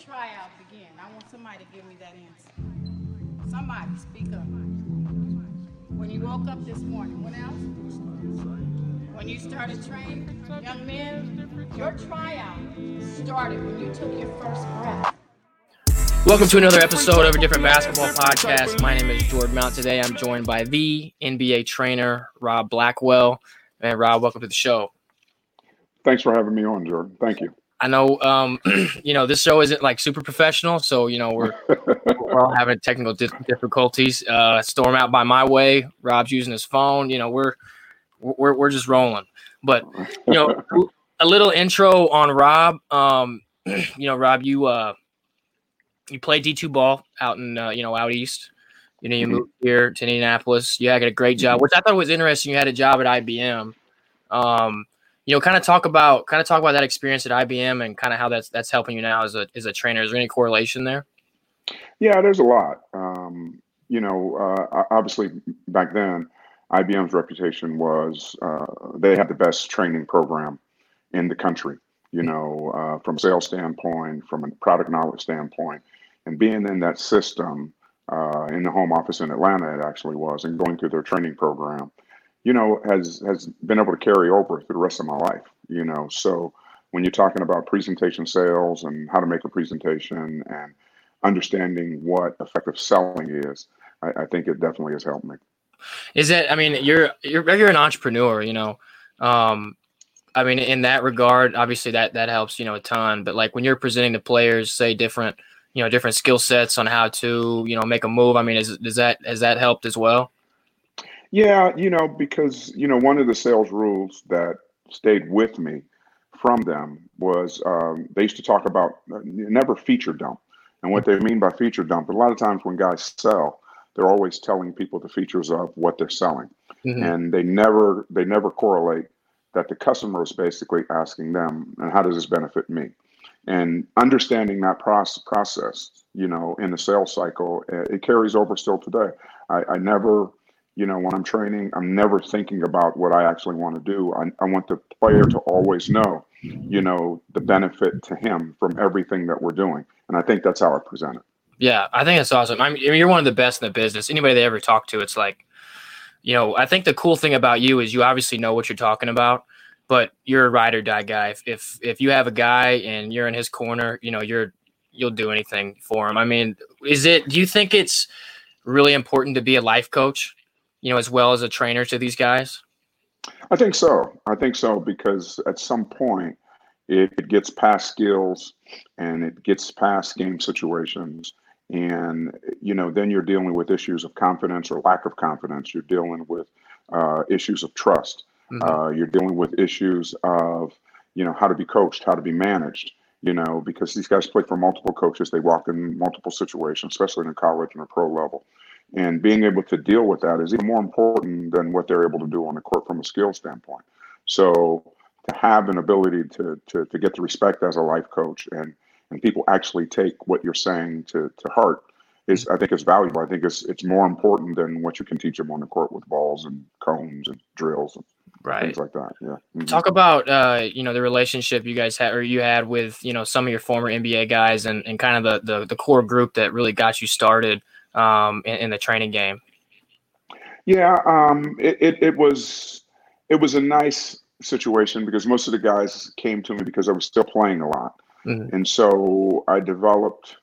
tryout begin? I want somebody to give me that answer. Somebody, speak up. When you woke up this morning, what else? When you started training, young men, your tryout started when you took your first breath. Welcome to another episode of a different basketball podcast. My name is Jordan Mount. Today I'm joined by the NBA trainer, Rob Blackwell. And Rob, welcome to the show. Thanks for having me on, Jordan. Thank you. I know, um, you know, this show isn't like super professional, so you know we're we're all having technical di- difficulties. Uh, storm out by my way. Rob's using his phone. You know, we're we're we're just rolling. But you know, a little intro on Rob. Um, you know, Rob, you uh, you played D two ball out in uh, you know out east. You know, you Mhm. moved here to Indianapolis. You had a great job, which I thought was interesting. You had a job at IBM. Um, you know, kind of talk about kind of talk about that experience at IBM and kind of how that's that's helping you now as a as a trainer. Is there any correlation there? Yeah, there's a lot. Um, you know, uh, obviously back then, IBM's reputation was uh, they had the best training program in the country. You know, uh, from a sales standpoint, from a product knowledge standpoint, and being in that system uh, in the home office in Atlanta, it actually was, and going through their training program, you know, has has been able to carry over through the rest of my life. You know, so when you're talking about presentation sales and how to make a presentation and understanding what effective selling is, I, I think it definitely has helped me. Is it? I mean, you're you're you're an entrepreneur. You know, um, I mean, in that regard, obviously that that helps you know a ton. But like when you're presenting to players, say different you know different skill sets on how to you know make a move. I mean, is does that has that helped as well? Yeah, you know, because you know one of the sales rules that stayed with me from them was um, they used to talk about uh, never feature dump, and what they mean by feature dump. A lot of times when guys sell, they're always telling people the features of what they're selling. Mhm. and they never they never correlate that the customer is basically asking them and how does this benefit me and understanding that process process you know in the sales cycle uh, it carries over still today I, I never you know when i'm training i'm never thinking about what i actually want to do I, I want the player to always know you know the benefit to him from everything that we're doing and i think that's how i present it Yeah, I think that's awesome. I mean, you're one of the best in the business. Anybody they ever talk to, it's like, you know, I think the cool thing about you is you obviously know what you're talking about, but you're a ride or die guy. If if, if you have a guy and you're in his corner, you know, you're you'll do anything for him. I mean, is it? Do you think it's really important to be a life coach, you know, as well as a trainer to these guys? I think so. I think so because at some point it, it gets past skills and it gets past game situations. And, you know, then you're dealing with issues of confidence or lack of confidence. You're dealing with uh, issues of trust. Mhm. Uh, you're dealing with issues of, you know, how to be coached, how to be managed, you know, because these guys play for multiple coaches. They walk in multiple situations, especially in college and a pro level. And being able to deal with that is even more important than what they're able to do on the court from a skill standpoint. So to have an ability to, to, to get the respect as a life coach and, and people actually take what you're saying to, to heart is, I think is valuable. I think it's, it's more important than what you can teach them on the court with balls and cones and drills and Right. things like that. Yeah. Mhm. Talk about uh, you know the relationship you guys had or you had with you know some of your former NBA guys and, and kind of the, the the core group that really got you started um, in, in the training game. Yeah, um, it, it, it was it was a nice situation because most of the guys came to me because I was still playing a lot, Mhm. and so I developed,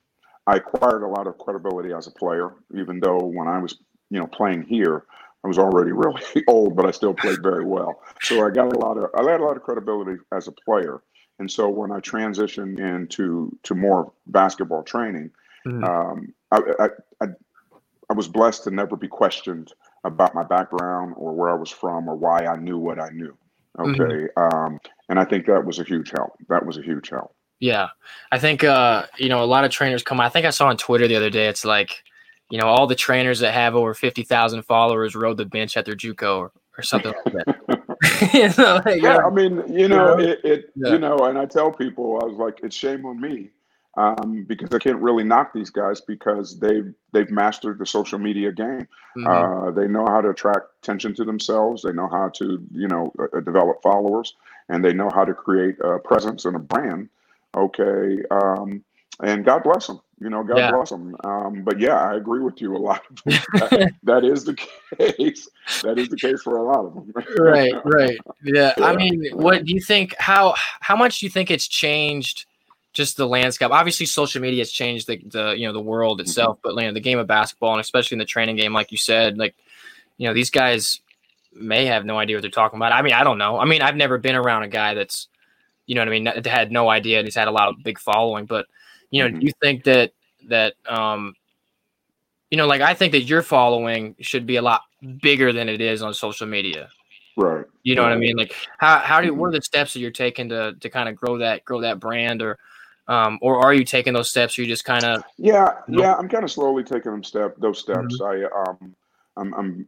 I acquired a lot of credibility as a player. Even though when I was you know playing here, I was already really old, but I still played very well. So I got a lot of I had a lot of credibility as a player, and so when I transitioned into to more basketball training, Mhm. um, I, I, I I was blessed to never be questioned about my background or where I was from or why I knew what I knew. Okay. Um, and I think that was a huge help. That was a huge help. Yeah, I think uh, you know a lot of trainers come. I think I saw on Twitter the other day. It's like you know all the trainers that have over fifty thousand followers rode the bench at their JUCO or, or something like that. You know, like, Yeah, uh, I mean, you know, Yeah. it, it Yeah. you know, and I tell people, I was like, it's shame on me um, because I can't really knock these guys because they've they've mastered the social media game. mhm. Uh, they know how to attract attention to themselves. They know how to, you know, uh, develop followers, and they know how to create a presence and a brand. Okay, um, and God bless them. You know, God Yeah. bless them. Um, but yeah, I agree with you a lot. that, that is the case. That is the case for a lot of them. right right yeah i mean what do you think how how much do you think it's changed just the landscape. Obviously social media has changed the, the you know the world itself but you know the game of basketball and especially in the training game like you said like you know these guys may have no idea what they're talking about. I mean i don't know. I mean i've never been around a guy that's you know what i mean that had no idea and he's had a lot of big following but you know Mhm. do you think that that um you know like i think that your following should be a lot bigger than it is on social media. Right. you know what I mean? Like how how do what are the steps that you're taking to to kind of grow that grow that brand or um or are you taking those steps or you just kind of Yeah, yeah, I'm kind of slowly taking them step those steps. I um, I'm, I'm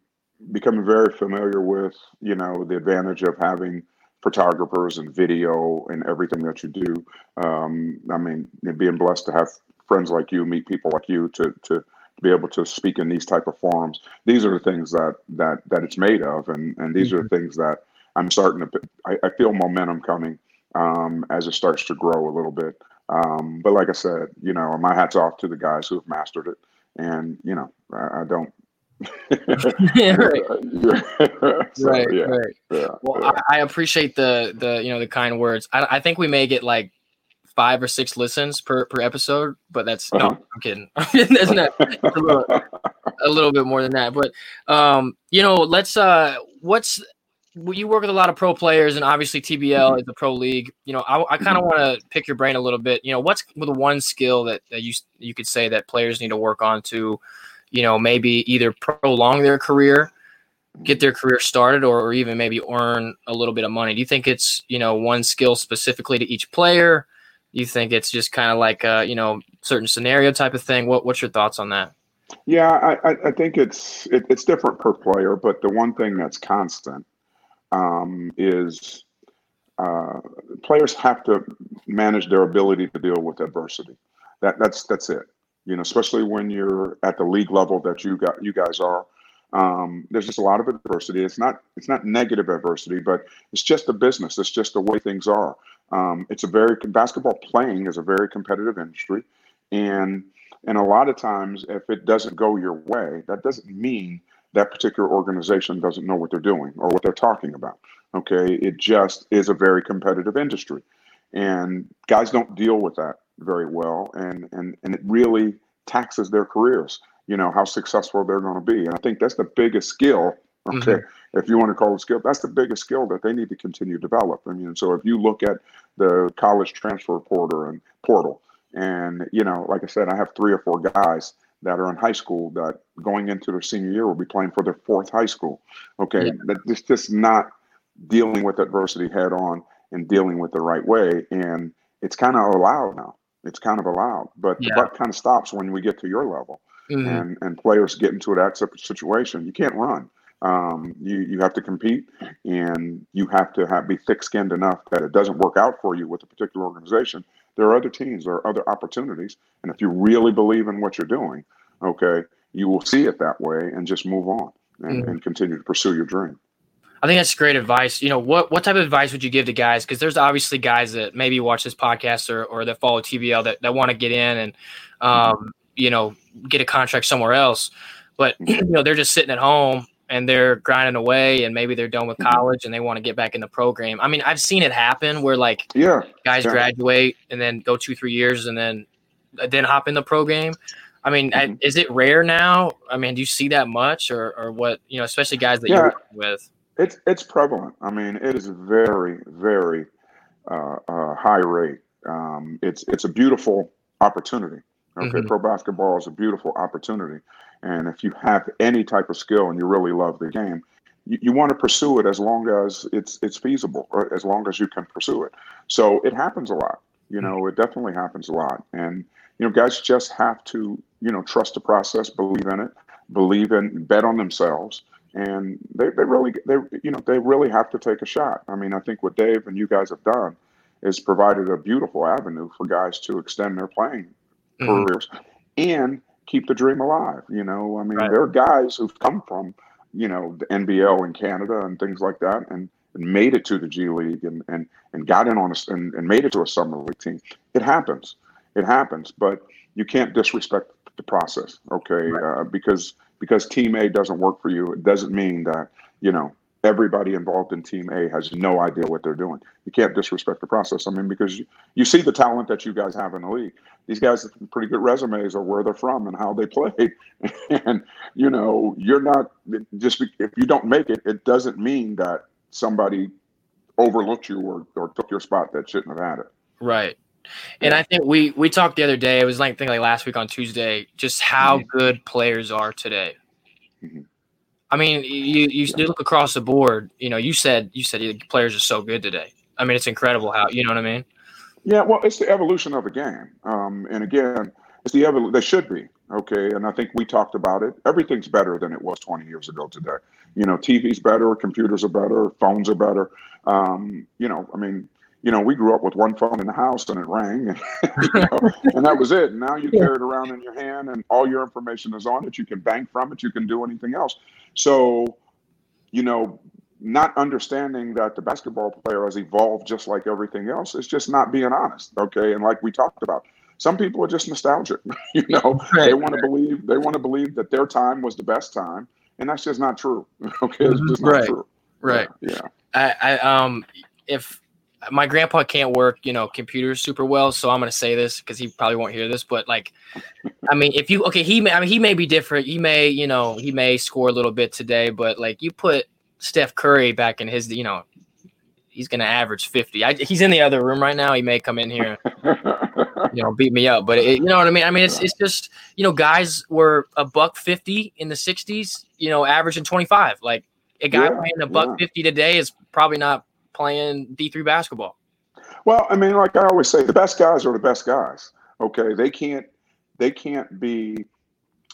becoming very familiar with you know the advantage of having photographers and video and everything that you do. Um, I mean, being blessed to have friends like you, meet people like you, to to be able to speak in these type of forums. These are the things that that that it's made of, and and these are the things that I'm starting to. I, I feel momentum coming um, as it starts to grow a little bit. Um, but like I said, you know, my hat's off to the guys who have mastered it, and you know, I, I don't. yeah, right, So, right, yeah, right. yeah, Well, yeah. I, I appreciate the the you know the kind words. I, I think we may get like five or six listens per per episode, but that's Uh-huh. no, I'm kidding. that's not a little, a little bit more than that. But um, you know, let's uh, what's you work with a lot of pro players, and obviously TBL is a pro league. You know, I, I kind of mm-hmm. want to pick your brain a little bit. You know, what's the one skill that, that you you could say that players need to work on to, you know, maybe either prolong their career, get their career started, or, or even maybe earn a little bit of money. Do you think it's you know one skill specifically to each player? Do you think it's just kind of like a you know certain scenario type of thing? What what's your thoughts on that? Yeah, I, I, I think it's it, it's different per player, but the one thing that's constant um, is uh, players have to manage their ability to deal with adversity. That that's that's it. You know, especially when you're at the league level that you got you guys are. Um, there's just a lot of adversity. It's not it's not negative adversity, but it's just the business. It's just the way things are. Um, it's a very basketball playing is a very competitive industry, and and a lot of times, if it doesn't go your way, that doesn't mean that particular organization doesn't know what they're doing or what they're talking about. Okay, it just is a very competitive industry, and guys don't deal with that very well, and and and it really taxes their careers. You know how successful they're going to be, and I think that's the biggest skill. Mm-hmm. Okay, if you want to call it skill, that's the biggest skill that they need to continue to develop. I mean, so if you look at the college transfer portal and portal, and you know, like I said, I have three or four guys that are in high school that going into their senior year will be playing for their fourth high school. Okay, Yeah. that it's just not dealing with adversity head on and dealing with the right way, and it's kind of allowed now. It's kind of allowed, but Yeah. the buck kind of stops when we get to your level, Mhm. and and players get into that situation. You can't run. Um, you you have to compete, and you have to have be thick-skinned enough that it doesn't work out for you with a particular organization. There are other teams, there are other opportunities, and if you really believe in what you're doing, okay, you will see it that way and just move on and, Mhm. and continue to pursue your dream. I think that's great advice. You know, what what type of advice would you give to guys? Because there's obviously guys that maybe watch this podcast or, or that follow TBL that, that want to get in and um, you know, get a contract somewhere else. But you know, they're just sitting at home and they're grinding away and maybe they're done with Mhm. college and they want to get back in the program. I mean, I've seen it happen where like Yeah, guys Yeah. graduate and then go two, three years and then then hop in the pro game. I mean, I- Mhm. is it rare now? I mean, do you see that much or, or what, you know, especially guys that Yeah. you're working with? it's it's prevalent. I mean, it is very very uh, uh, high rate. Um, it's it's a beautiful opportunity. Okay, Mhm. pro basketball is a beautiful opportunity, and if you have any type of skill and you really love the game, you, you want to pursue it as long as it's it's feasible, or as long as you can pursue it. So it happens a lot. You know, it definitely happens a lot, and you know, guys just have to you know trust the process, believe in it, believe in, bet on themselves and they, they really they you know they really have to take a shot. I mean, I think what Dave and you guys have done is provided a beautiful avenue for guys to extend their playing Mhm. careers and keep the dream alive. You know, I mean, Right. there are guys who've come from you know the NBL in Canada and things like that, and, and made it to the G League and and and got in on a, and, and made it to a summer league team. It happens. it happens, but you can't disrespect the process, okay? Uh, because because Team A doesn't work for you, it doesn't mean that you know everybody involved in Team A has no idea what they're doing. You can't disrespect the process. I mean, because you, you see the talent that you guys have in the league. These guys have pretty good resumes of where they're from and how they play. and, you know, you're not just if you don't make it, it doesn't mean that somebody overlooked you or, or took your spot that shouldn't have had it. Right. And I think we we talked the other day. It was like I think like last week on Tuesday, just how mm-hmm. good players are today. Mm-hmm. I mean, you, you look across the board. You know, you said you said the players are so good today. I mean, it's incredible how you know what I mean. Yeah, well, it's the evolution of the game, um, and again, it's the evolution. They should be okay, and I think we talked about it. Everything's better than it was 20 years ago today. You know, TV's better, computers are better, phones are better. Um, you know, I mean, you know, we grew up with one phone in the house and it rang, and, you know, and that was it. And now you carry it around in your hand, and all your information is on it. You can bank from it. You can do anything else. So, you know, not understanding that the basketball player has evolved just like everything else is just not being honest. Okay, and like we talked about, some people are just nostalgic. you know, right. they want to believe they want to believe that their time was the best time, and that's just not true. Okay, it's just not right. true. Right. Yeah. yeah. I, I um if my grandpa can't work, you know, computers super well, so I'm gonna say this because he probably won't hear this, but like, I mean, if you okay, he may, I mean, he may be different. He may, you know, he may score a little bit today, but like, you put Steph Curry back in his, you know, he's gonna average 50. I, he's in the other room right now. He may come in here, you know, beat me up, but it, you know what I mean. I mean, it's it's just you know, guys were a buck 50 in the 60s, you know, averaging 25. Like a guy yeah, playing a buck yeah. 50 today is probably not playing D3 basketball? Well, I mean, like I always say, the best guys are the best guys. Okay, they can't they can't be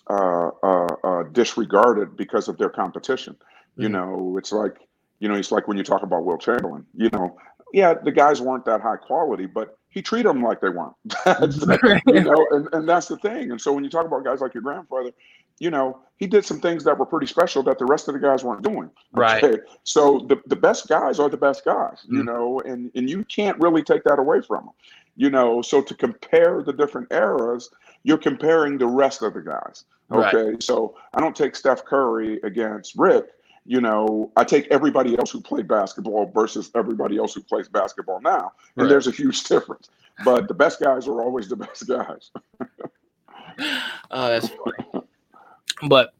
uh, uh, uh, disregarded because of their competition. Mm-hmm. You know, it's like you know, it's like when you talk about Wilt Chamberlain. You know, yeah, the guys weren't that high quality, but he treated them like they weren't. you know, and, and that's the thing. And so when you talk about guys like your grandfather, you know, he did some things that were pretty special that the rest of the guys weren't doing. Okay? Right. So the, the best guys are the best guys, mm you know, and, and you can't really take that away from them. You know, so to compare the different eras, you're comparing the rest of the guys. Okay. Right. So I don't take Steph Curry against Rick. You know, I take everybody else who played basketball versus everybody else who plays basketball now. And right. there's a huge difference. But the best guys are always the best guys. oh, that's funny. But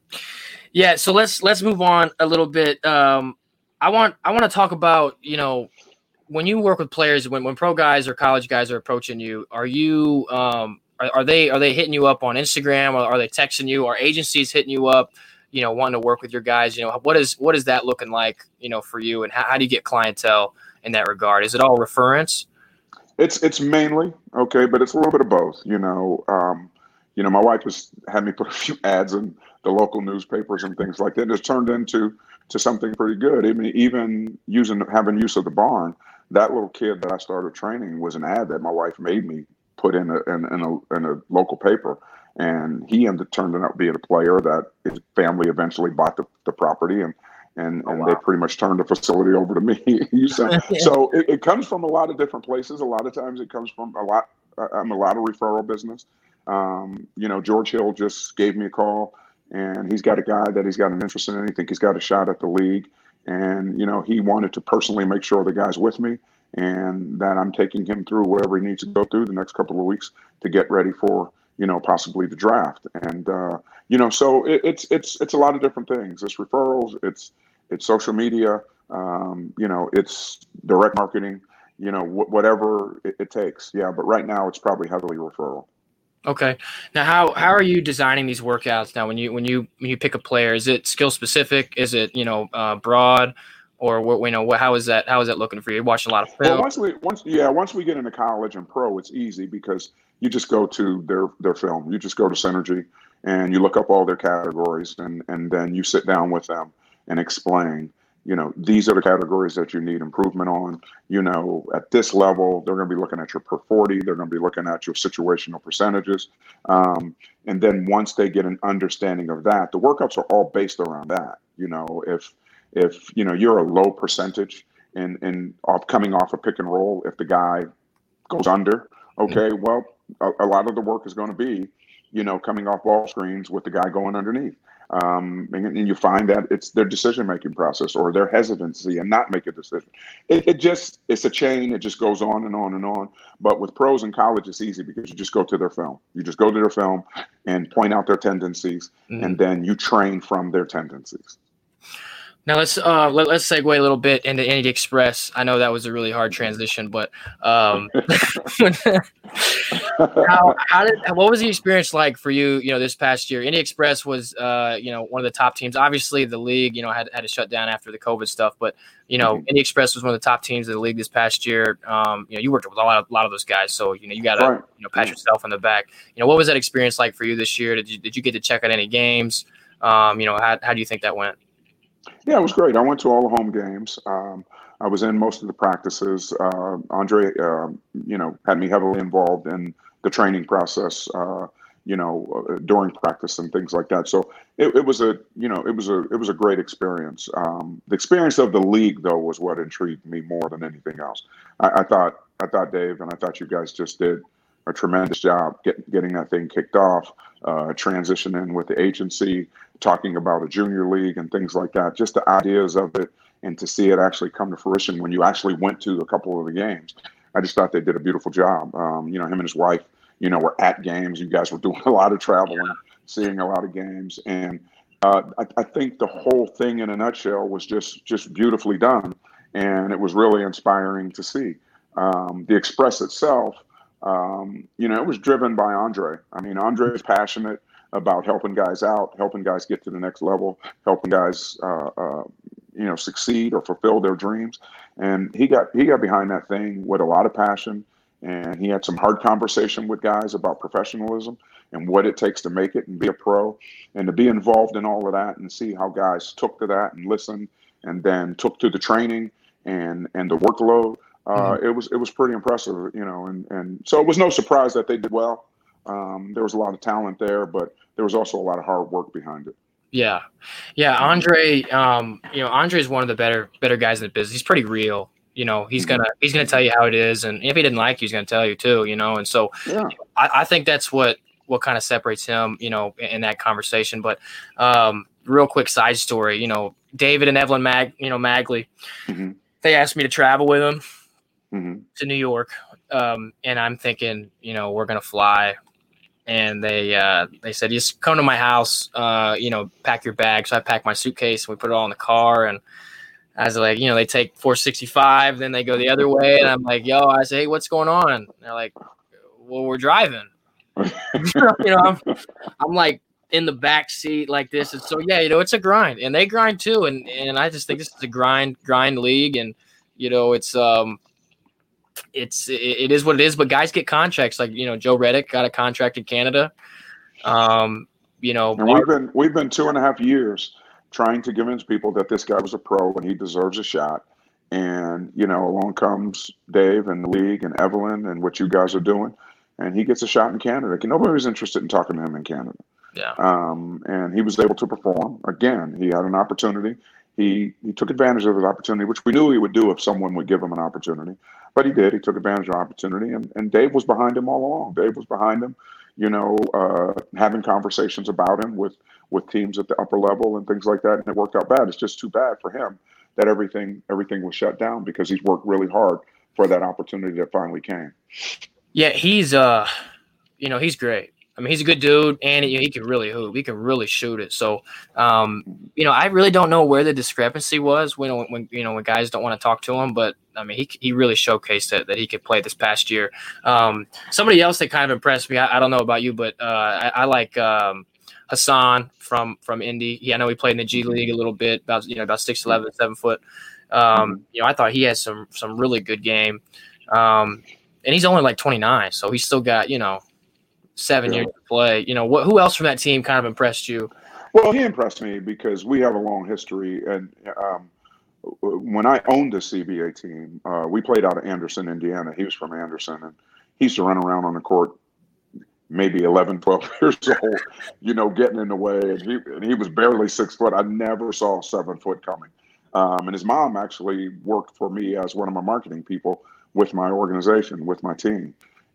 yeah, so let's let's move on a little bit. Um, I want I want to talk about you know when you work with players when when pro guys or college guys are approaching you, are you um, are, are they are they hitting you up on Instagram or are they texting you? Are agencies hitting you up? You know, wanting to work with your guys. You know, what is what is that looking like? You know, for you, and how, how do you get clientele in that regard? Is it all reference? It's it's mainly okay, but it's a little bit of both. You know, um, you know, my wife was had me put a few ads in the local newspapers and things like that. It's turned into to something pretty good. I mean, even using having use of the barn. That little kid that I started training was an ad that my wife made me put in a in, in a, in a local paper, and he ended turned out being a player that his family eventually bought the, the property and and, oh, and wow. they pretty much turned the facility over to me. so, so it, it, comes from a lot of different places. A lot of times it comes from a lot. I'm a lot of referral business. Um, you know, George Hill just gave me a call, and he's got a guy that he's got an interest in. He think he's got a shot at the league, and you know, he wanted to personally make sure the guy's with me, and that I'm taking him through whatever he needs to go through the next couple of weeks to get ready for you know possibly the draft. And uh, you know, so it, it's it's it's a lot of different things. It's referrals. It's it's social media. Um, you know, it's direct marketing. You know, wh- whatever it, it takes. Yeah, but right now it's probably heavily referral. Okay. Now, how how are you designing these workouts now? When you when you when you pick a player, is it skill specific? Is it you know uh, broad, or what you know how is that how is that looking for you? Watching a lot of film. Well, once we once yeah once we get into college and pro, it's easy because you just go to their their film. You just go to Synergy and you look up all their categories, and and then you sit down with them and explain you know, these are the categories that you need improvement on. You know, at this level, they're going to be looking at your per 40, they're going to be looking at your situational percentages. Um, and then once they get an understanding of that, the workouts are all based around that. You know, if, if, you know, you're a low percentage and, and off coming off a pick and roll, if the guy goes under, okay, mm-hmm. well, a, a lot of the work is going to be, you know, coming off ball screens with the guy going underneath. Um, and, and, you find that it's their decision making process or their hesitancy and not make a decision. It, it, just it's a chain. It just goes on and on and on. But with pros in college, it's easy because you just go to their film. You just go to their film and point out their tendencies, mm-hmm. and then you train from their tendencies. Now let's uh let, us segue a little bit into Indy Express. I know that was a really hard transition, but um, how, how, did what was the experience like for you? You know, this past year, Indy Express was uh you know one of the top teams. Obviously, the league you know had had to shut down after the COVID stuff, but you know, mm-hmm. Indy Express was one of the top teams of the league this past year. Um, you know, you worked with a lot of, a lot of those guys, so you know you got to right. you know pat yourself on the back. You know, what was that experience like for you this year? Did you did you get to check out any games? Um, you know, how how do you think that went? Yeah, it was great. I went to all the home games. Um, I was in most of the practices. Uh, Andre, uh, you know, had me heavily involved in the training process. Uh, you know, uh, during practice and things like that. So it, it, was a, you know, it was a, it was a great experience. Um, the experience of the league, though, was what intrigued me more than anything else. I, I, thought, I thought Dave, and I thought you guys just did a tremendous job get, getting that thing kicked off, uh, transitioning with the agency, talking about a junior league and things like that. Just the ideas of it, and to see it actually come to fruition when you actually went to a couple of the games. I just thought they did a beautiful job. Um, you know, him and his wife, you know, were at games. You guys were doing a lot of traveling, seeing a lot of games, and uh, I, I think the whole thing in a nutshell was just just beautifully done, and it was really inspiring to see. Um, the Express itself um, you know, it was driven by Andre. I mean, Andre is passionate about helping guys out, helping guys get to the next level, helping guys, uh, uh, you know, succeed or fulfill their dreams. And he got he got behind that thing with a lot of passion, and he had some hard conversation with guys about professionalism and what it takes to make it and be a pro, and to be involved in all of that and see how guys took to that and listened, and then took to the training and and the workload uh, mm-hmm. it was it was pretty impressive, you know, and and so it was no surprise that they did well. Um, there was a lot of talent there, but there was also a lot of hard work behind it. Yeah, yeah. Andre, um, you know, Andre is one of the better better guys in the business. He's pretty real. You know, he's mm-hmm. gonna he's gonna tell you how it is, and if he didn't like you, he's gonna tell you too. You know, and so yeah. I, I think that's what what kind of separates him. You know, in, in that conversation. But um, real quick side story. You know, David and Evelyn Mag, you know, Magley, mm-hmm. they asked me to travel with them mm-hmm. to New York, um, and I'm thinking, you know, we're gonna fly. And they uh, they said, just come to my house, uh, you know, pack your bag. So I packed my suitcase and we put it all in the car. And I was like, you know, they take 465, then they go the other way. And I'm like, yo, I say, hey, what's going on? And they're like, well, we're driving. you know, I'm, I'm like in the back seat like this. And so, yeah, you know, it's a grind and they grind too. And, and I just think this is a grind, grind league. And, you know, it's, um, it's it is what it is. But guys get contracts like you know Joe Reddick got a contract in Canada. Um, you know, we've been we've been two and a half years trying to convince people that this guy was a pro and he deserves a shot. And you know, along comes Dave and the league and Evelyn and what you guys are doing, and he gets a shot in Canada. And Nobody was interested in talking to him in Canada. Yeah. Um, and he was able to perform. Again, he had an opportunity. He he took advantage of his opportunity, which we knew he would do if someone would give him an opportunity. But he did. He took advantage of the opportunity, and, and Dave was behind him all along. Dave was behind him, you know, uh, having conversations about him with with teams at the upper level and things like that. And it worked out bad. It's just too bad for him that everything everything was shut down because he's worked really hard for that opportunity that finally came. Yeah, he's uh, you know, he's great. I mean, he's a good dude, and he, he can really hoop. He can really shoot it. So, um, you know, I really don't know where the discrepancy was when, when you know when guys don't want to talk to him. But I mean, he he really showcased that that he could play this past year. Um, somebody else that kind of impressed me. I, I don't know about you, but uh, I, I, like um, Hassan from from Indy. Yeah, I know he played in the G League a little bit, about you know about six eleven, seven foot. Um, you know, I thought he had some some really good game. Um, and he's only like 29, so he's still got you know seven yeah. years to play. You know, what? Who else from that team kind of impressed you? Well, he impressed me because we have a long history, and um, when I owned the CBA team, uh, we played out of Anderson, Indiana. He was from Anderson, and he used to run around on the court maybe 11, 12 years old, you know, getting in the way. And he, and he was barely six foot. I never saw seven foot coming. Um, and his mom actually worked for me as one of my marketing people with my organization, with my team.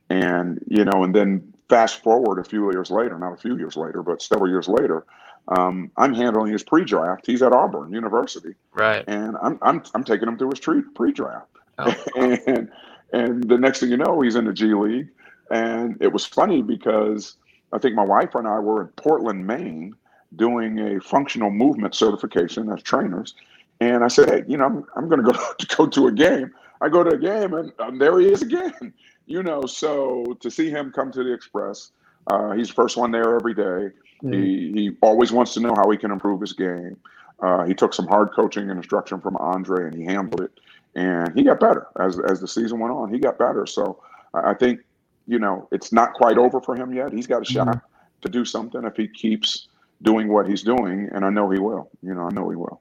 And you know, and then fast forward a few years later, not a few years later, but several years later, um, I'm handling his pre-draft. He's at Auburn University, right? And I'm I'm I'm taking him through his pre pre-draft, oh. and and the next thing you know, he's in the G League. And it was funny because I think my wife and I were in Portland, Maine, doing a functional movement certification as trainers. And I said, hey, you know, I'm, I'm going to go to go to a game. I go to a game, and um, there he is again. You know, so to see him come to the Express, uh, he's the first one there every day. Mm. He he always wants to know how he can improve his game. Uh, he took some hard coaching and instruction from Andre, and he handled it, and he got better as as the season went on. He got better. So I think you know it's not quite over for him yet. He's got a shot mm. to do something if he keeps doing what he's doing, and I know he will. You know, I know he will.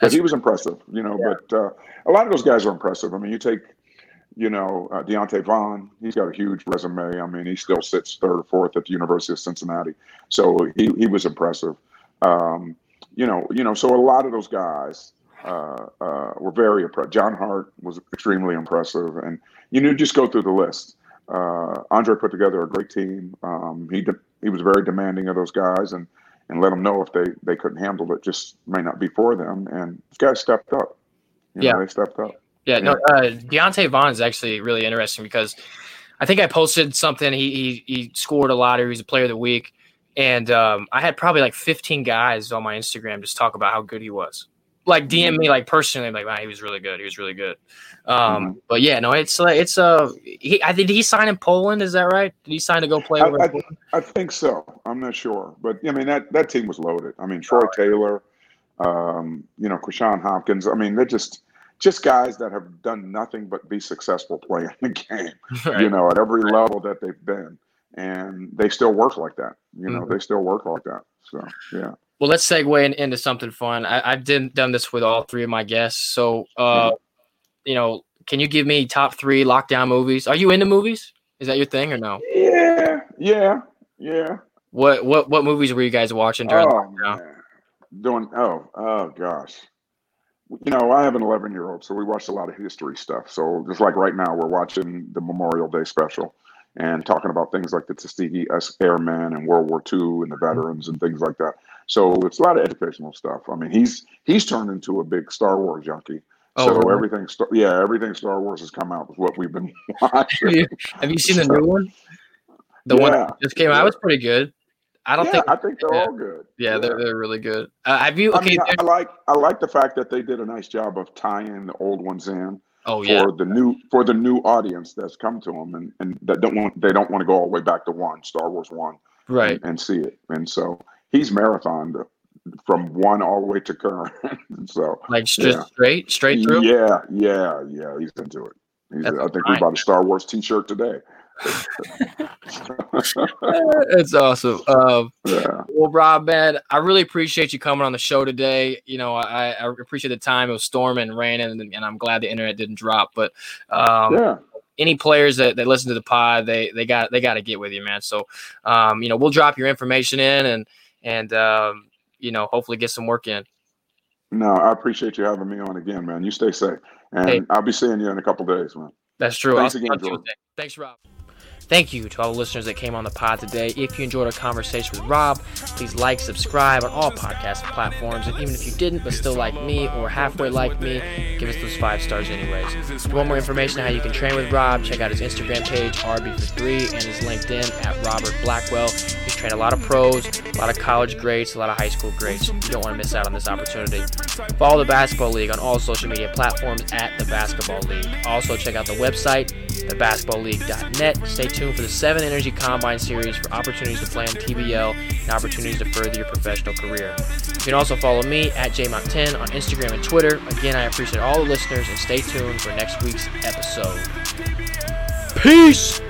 But he was impressive, you know. Yeah. But uh, a lot of those guys are impressive. I mean, you take, you know, uh, Deonta Vaughn. He's got a huge resume. I mean, he still sits third or fourth at the University of Cincinnati, so he he was impressive. Um, you know, you know. So a lot of those guys uh, uh, were very impressive. John Hart was extremely impressive, and you know, just go through the list. Uh, Andre put together a great team. Um, he de- he was very demanding of those guys, and and let them know if they they couldn't handle it, just may not be for them. And guys stepped up. You yeah, know, they stepped up. Yeah, no, uh, Deonta Vaughn is actually really interesting because I think I posted something. He he, he scored a lot. He was a player of the week, and um, I had probably like 15 guys on my Instagram just talk about how good he was like DM me like personally, like wow, he was really good. He was really good. Um, mm-hmm. but yeah, no, it's like it's uh, he, I did he sign in Poland? Is that right? Did he sign to go play? I, I, I, think so. I'm not sure, but I mean that that team was loaded. I mean Troy right. Taylor, um, you know, Quashon Hopkins. I mean they're just just guys that have done nothing but be successful playing the game. Right. You know, at every level that they've been, and they still work like that. You know, mm-hmm. they still work like that. So yeah. Well, let's segue in, into something fun. I, have did, done this with all three of my guests. So, uh, mm-hmm. you know, can you give me top three lockdown movies? Are you into movies? Is that your thing or no? Yeah, yeah, yeah. What what what movies were you guys watching during oh, lockdown? Doing oh oh gosh. You know, I have an 11 year old, so we watched a lot of history stuff. So just like right now, we're watching the Memorial Day special and talking about things like the Tuskegee Airmen and World War II and the veterans and things like that. So it's a lot of educational stuff. I mean, he's he's turned into a big Star Wars junkie. Oh, so really? everything, yeah, everything Star Wars has come out with what we've been watching. Have you seen the new one? The yeah, one that just came out was pretty good. I don't yeah, think I think they're all good. Yeah, they're they're really good. Uh, have you? Okay, I, mean, I, like I like the fact that they did a nice job of tying the old ones in. Oh yeah. For the new for the new audience that's come to them and, and that don't want they don't want to go all the way back to one Star Wars one right and, and see it and so he's marathoned from one all the way to current. so like just yeah. straight, straight through. Yeah, yeah, yeah. He's into it. He's, I think we bought a Star Wars T-shirt today. it's awesome. Um, yeah. Well, Rob, man, I really appreciate you coming on the show today. You know, I, I appreciate the time. It was storming and raining, and, and I'm glad the internet didn't drop. But um, yeah any players that, that listen to the pod, they they got they got to get with you, man. So, um, you know, we'll drop your information in, and and um, you know, hopefully get some work in. No, I appreciate you having me on again, man. You stay safe, and hey. I'll be seeing you in a couple days, man. That's true. Thanks I'll, again, Jordan. Thanks, Rob. Thank you to all the listeners that came on the pod today. If you enjoyed our conversation with Rob, please like, subscribe on all podcast platforms. And even if you didn't, but still like me or halfway like me, give us those five stars anyways. For more information on how you can train with Rob, check out his Instagram page, RB for three, and his LinkedIn at Robert Blackwell. He's trained a lot of pros, a lot of college greats, a lot of high school greats. You don't want to miss out on this opportunity. Follow the Basketball League on all social media platforms at the Basketball League. Also, check out the website, thebasketballleague.net. Stay tuned for the 7 Energy Combine Series for opportunities to play on TBL and opportunities to further your professional career. You can also follow me at JMount10 on Instagram and Twitter. Again, I appreciate all the listeners and stay tuned for next week's episode. Peace!